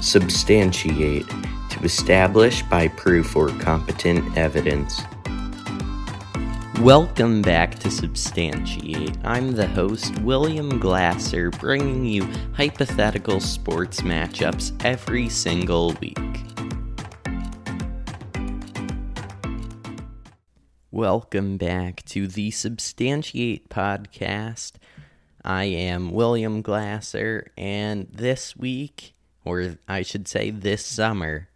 Substantiate to establish by proof or competent evidence. Welcome back to Substantiate. I'm the host, William Glasser, bringing you hypothetical sports matchups every single week. Welcome back to the Substantiate podcast. I am William Glasser, and this week, or I should say this summer,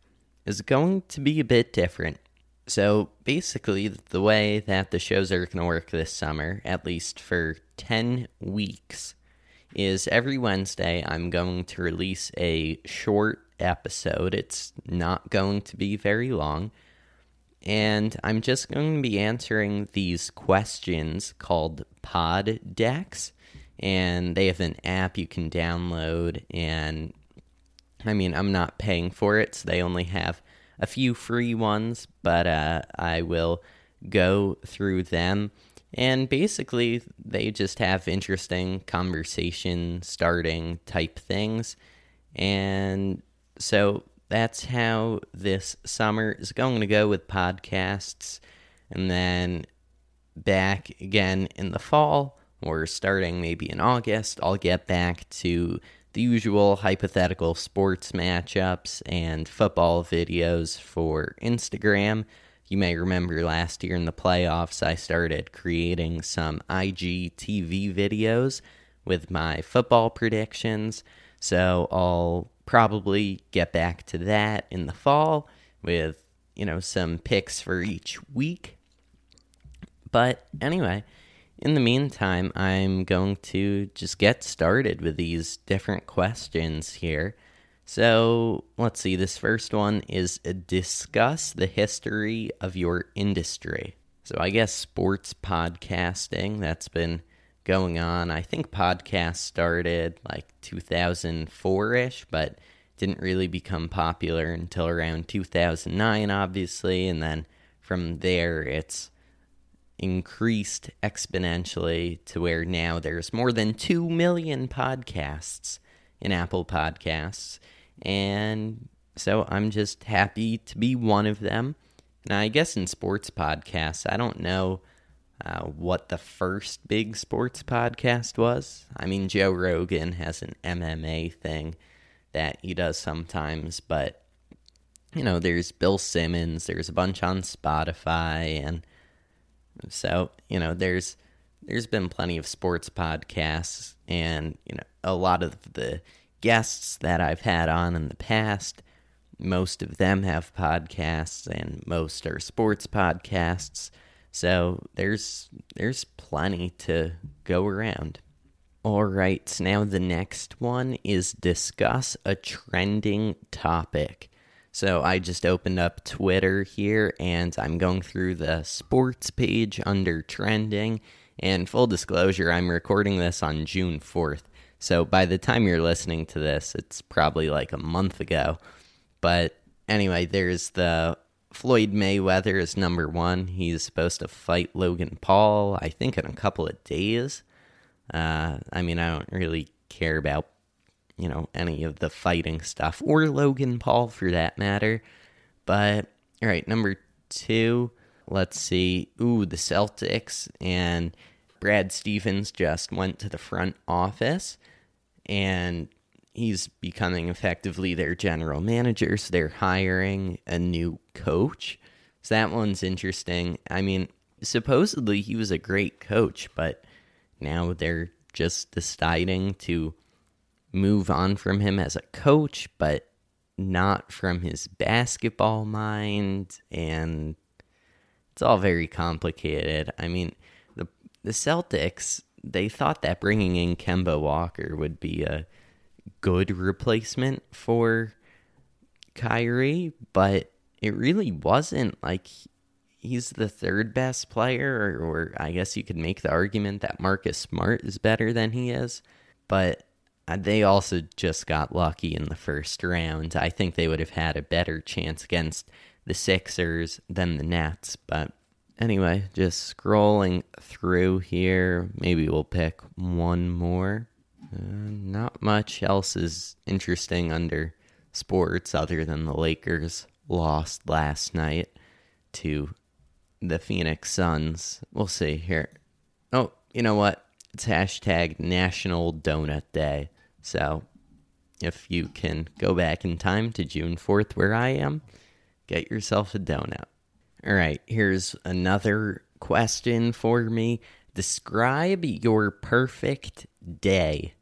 is going to be a bit different. So basically, the way that the shows are going to work this summer, at least for 10 weeks, is every Wednesday I'm going to release a short episode. It's not going to be very long. And I'm just going to be answering these questions called pod decks. And they have an app you can download. And I mean, I'm not paying for it, so they only have a few free ones, but uh, I will go through them. And basically, they just have interesting conversation starting type things. And so that's how this summer is going to go with podcasts. And then back again in the fall, or starting maybe in August, I'll get back to the usual hypothetical sports matchups and football videos for Instagram. You may remember last year in the playoffs, I started creating some IGTV videos with my football predictions. So I'll probably get back to that in the fall with, you know, some picks for each week. But anyway, in the meantime, I'm going to just get started with these different questions here. So let's see, this first one is discuss the history of your industry. So I guess sports podcasting, that's been going on. I think podcasts started like 2004 ish, but didn't really become popular until around 2009, obviously. And then from there, it's increased exponentially to where now there's more than 2 million podcasts in Apple Podcasts. And so I'm just happy to be one of them. Now, I guess in sports podcasts, I don't know uh, what the first big sports podcast was. I mean, Joe Rogan has an MMA thing that he does sometimes, but you know, there's Bill Simmons, there's a bunch on Spotify, and so, you know, there's there's been plenty of sports podcasts and, you know, a lot of the guests that I've had on in the past, most of them have podcasts and most are sports podcasts. So, there's there's plenty to go around. All right, so now the next one is discuss a trending topic. So I just opened up Twitter here and I'm going through the sports page under trending. And full disclosure, I'm recording this on June 4th. So by the time you're listening to this, it's probably like a month ago. But anyway, there's the Floyd Mayweather is number one. He's supposed to fight Logan Paul, I think, in a couple of days. Uh, I mean, I don't really care about you know, any of the fighting stuff, or Logan Paul for that matter. But, all right, number two, let's see. Ooh, the Celtics and Brad Stevens just went to the front office and he's becoming effectively their general manager. So they're hiring a new coach. So that one's interesting. I mean, supposedly he was a great coach, but now they're just deciding to move on from him as a coach, but not from his basketball mind. And it's all very complicated. I mean, the, the Celtics, they thought that bringing in Kemba Walker would be a good replacement for Kyrie, but it really wasn't. Like, he's the third best player, or, or, I guess you could make the argument that Marcus Smart is better than he is. But they also just got lucky in the first round. I think they would have had a better chance against the Sixers than the Nets. But anyway, just scrolling through here. Maybe we'll pick one more. Uh, not much else is interesting under sports other than the Lakers lost last night to the Phoenix Suns. We'll see here. Oh, you know what? It's hashtag National Donut Day. So if you can go back in time to June 4th, where I am, get yourself a donut. All right, here's another question for me. Describe your perfect day.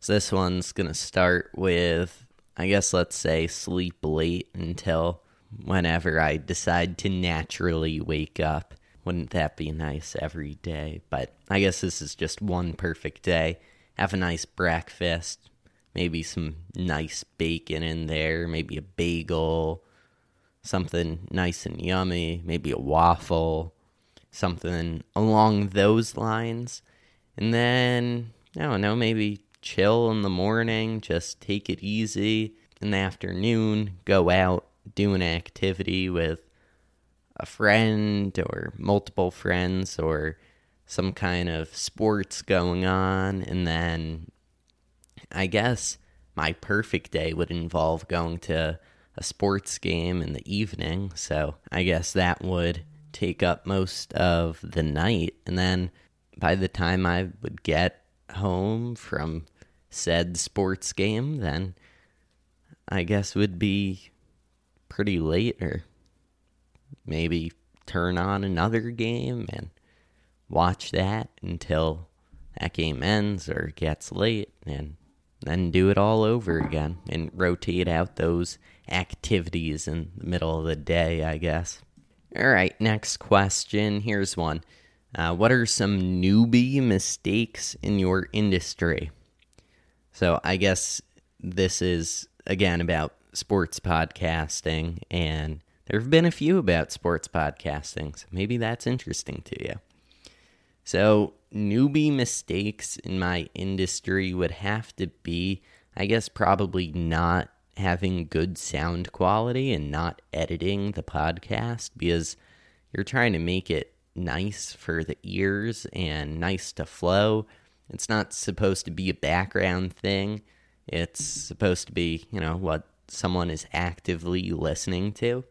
So this one's going to start with, I guess, let's say sleep late until whenever I decide to naturally wake up. Wouldn't that be nice every day? But I guess this is just one perfect day. Have a nice breakfast, maybe some nice bacon in there, maybe a bagel, something nice and yummy, maybe a waffle, something along those lines. And then, I don't know, maybe chill in the morning, just take it easy. In the afternoon, go out, do an activity with a friend or multiple friends or some kind of sports going on. And then I guess my perfect day would involve going to a sports game in the evening. So I guess that would take up most of the night. And then by the time I would get home from said sports game, then I guess would be pretty late or maybe turn on another game and watch that until that game ends or gets late and then do it all over again and rotate out those activities in the middle of the day, I guess. All right, next question. Here's one. Uh, what are some newbie mistakes in your industry? So I guess this is again about sports podcasting, and there have been a few about sports podcasting, so maybe that's interesting to you. So, newbie mistakes in my industry would have to be, I guess, probably not having good sound quality and not editing the podcast because you're trying to make it nice for the ears and nice to flow. It's not supposed to be a background thing. It's supposed to be, you know, what someone is actively listening to.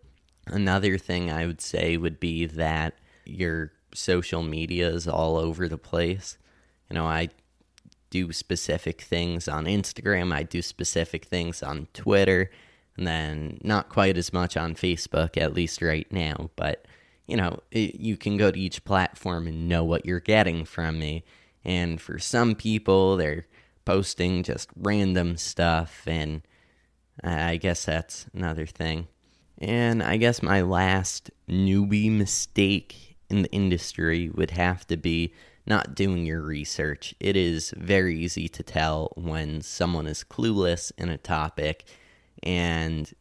Another thing I would say would be that your social media is all over the place. You know, I do specific things on Instagram, I do specific things on Twitter, and then not quite as much on Facebook, at least right now. But, you know, it, you can go to each platform and know what you're getting from me. And for some people, they're posting just random stuff, and uh, I guess that's another thing. And I guess my last newbie mistake in the industry would have to be not doing your research. It is very easy to tell when someone is clueless in a topic, and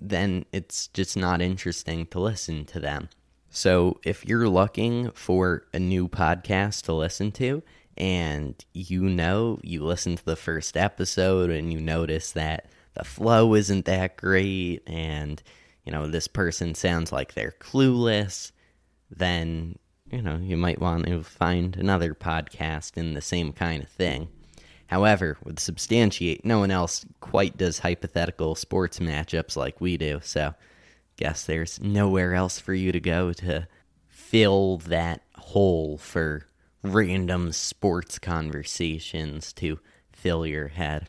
then it's just not interesting to listen to them. So, if you're looking for a new podcast to listen to, and you know you listen to the first episode and you notice that the flow isn't that great and you know this person sounds like they're clueless then you know you might want to find another podcast in the same kind of thing however with substantiate no one else quite does hypothetical sports matchups like we do so guess there's nowhere else for you to go to fill that hole for random sports conversations to fill your head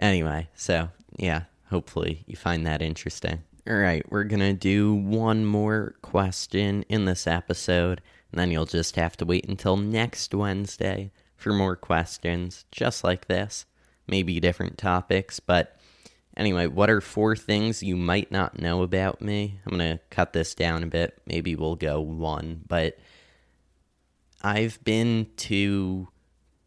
Anyway, so yeah, hopefully you find that interesting. All right, we're going to do one more question in this episode, and then you'll just have to wait until next Wednesday for more questions just like this. Maybe different topics, but anyway, what are four things you might not know about me? I'm going to cut this down a bit. Maybe we'll go one, but I've been to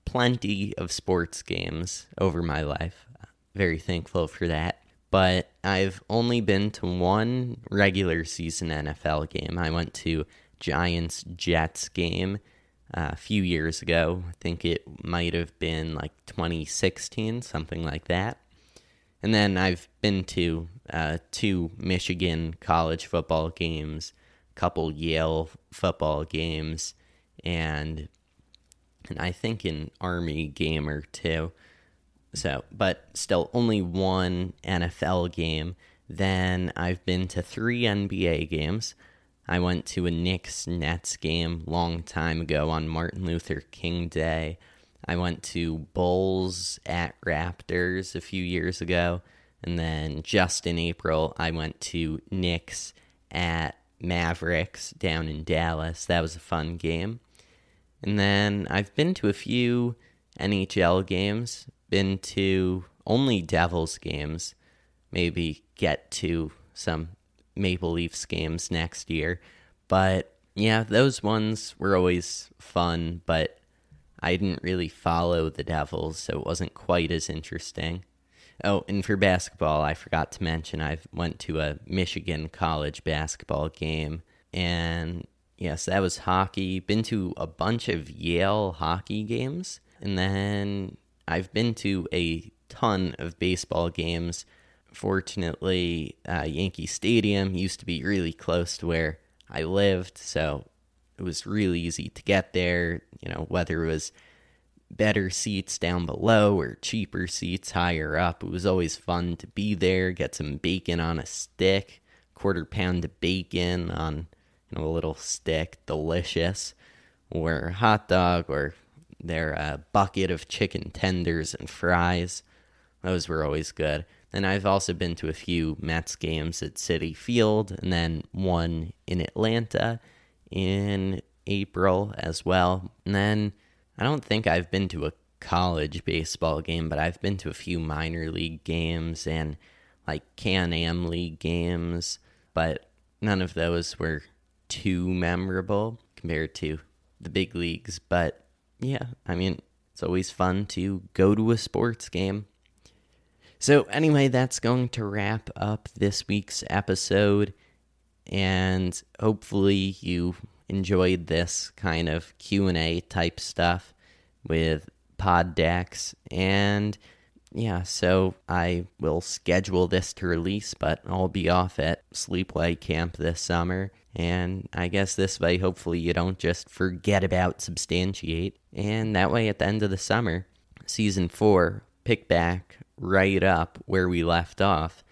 plenty of sports games over my life very thankful for that. But I've only been to one regular season NFL game. I went to Giants Jets game uh, a few years ago. I think it might have been like 2016, something like that. And then I've been to uh, two Michigan college football games, a couple Yale football games, and and I think an Army game or two. So, but still only one NFL game. Then I've been to three NBA games. I went to a Knicks Nets game long time ago on Martin Luther King Day. I went to Bulls at Raptors a few years ago. And then just in April, I went to Knicks at Mavericks down in Dallas. That was a fun game. And then I've been to a few NHL games, been to only Devils games, maybe get to some Maple Leafs games next year. But yeah, those ones were always fun, but I didn't really follow the Devils, so it wasn't quite as interesting. Oh, and for basketball, I forgot to mention I went to a Michigan college basketball game, and yes, that was hockey. Been to a bunch of Yale hockey games, and then I've been to a ton of baseball games. Fortunately, uh, Yankee Stadium used to be really close to where I lived, so it was really easy to get there. You know, whether it was better seats down below or cheaper seats higher up. It was always fun to be there, get some bacon on a stick, quarter pound of bacon on you know, a little stick, delicious, or a hot dog, or their uh, bucket of chicken tenders and fries. Those were always good. And I've also been to a few Mets games at Citi Field, and then one in Atlanta in April as well. And then I don't think I've been to a college baseball game, but I've been to a few minor league games and like Can Am League games, but none of those were too memorable compared to the big leagues. But yeah, I mean, it's always fun to go to a sports game. So anyway, that's going to wrap up this week's episode and hopefully you enjoyed this kind of Q&A type stuff with pod decks and yeah, so I will schedule this to release, but I'll be off at Sleepaway Camp this summer. And I guess this way, hopefully, you don't just forget about Substantiate. And that way, at the end of the summer, season four, pick back right up where we left off.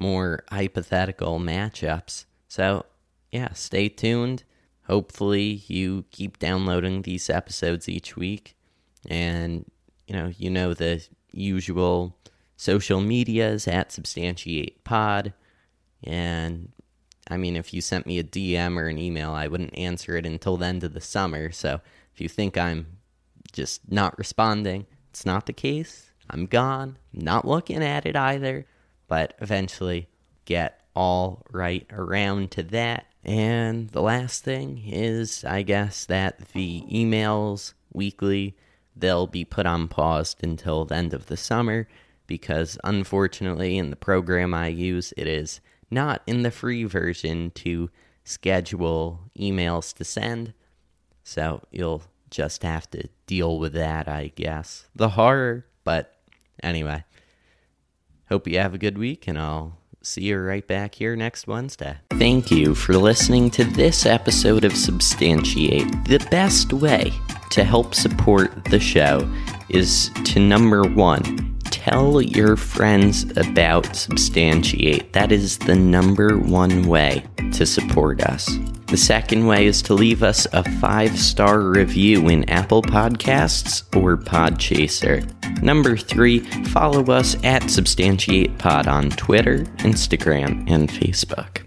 More hypothetical matchups. So, yeah, stay tuned. Hopefully, you keep downloading these episodes each week. And, you know, you know the usual social medias at Substantiate Pod. And I mean, if you sent me a DM or an email, I wouldn't answer it until the end of the summer. So if you think I'm just not responding, it's not the case. I'm gone, not looking at it either, but eventually get all right around to that. And the last thing is, I guess, that the emails weekly, they'll be put on pause until the end of the summer because unfortunately, in the program I use, it is not in the free version to schedule emails to send. So you'll just have to deal with that, I guess. The horror, but anyway. Hope you have a good week, and I'll see you right back here next Wednesday. Thank you for listening to this episode of Substantiate. The best way to help support the show is to number one, tell your friends about Substantiate. That is the number one way to support us. The second way is to leave us a five star review in Apple Podcasts or Podchaser. Number three, follow us at SubstantiatePod on Twitter, Instagram, and Facebook.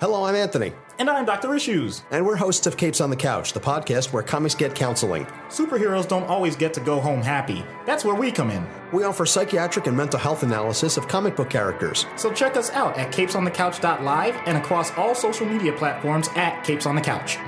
Hello, I'm Anthony. And I'm Dr. Issues. And we're hosts of Capes on the Couch, the podcast where comics get counseling. Superheroes don't always get to go home happy. That's where we come in. We offer psychiatric and mental health analysis of comic book characters. So check us out at capesonthecouch.live and across all social media platforms at Capes on the Couch.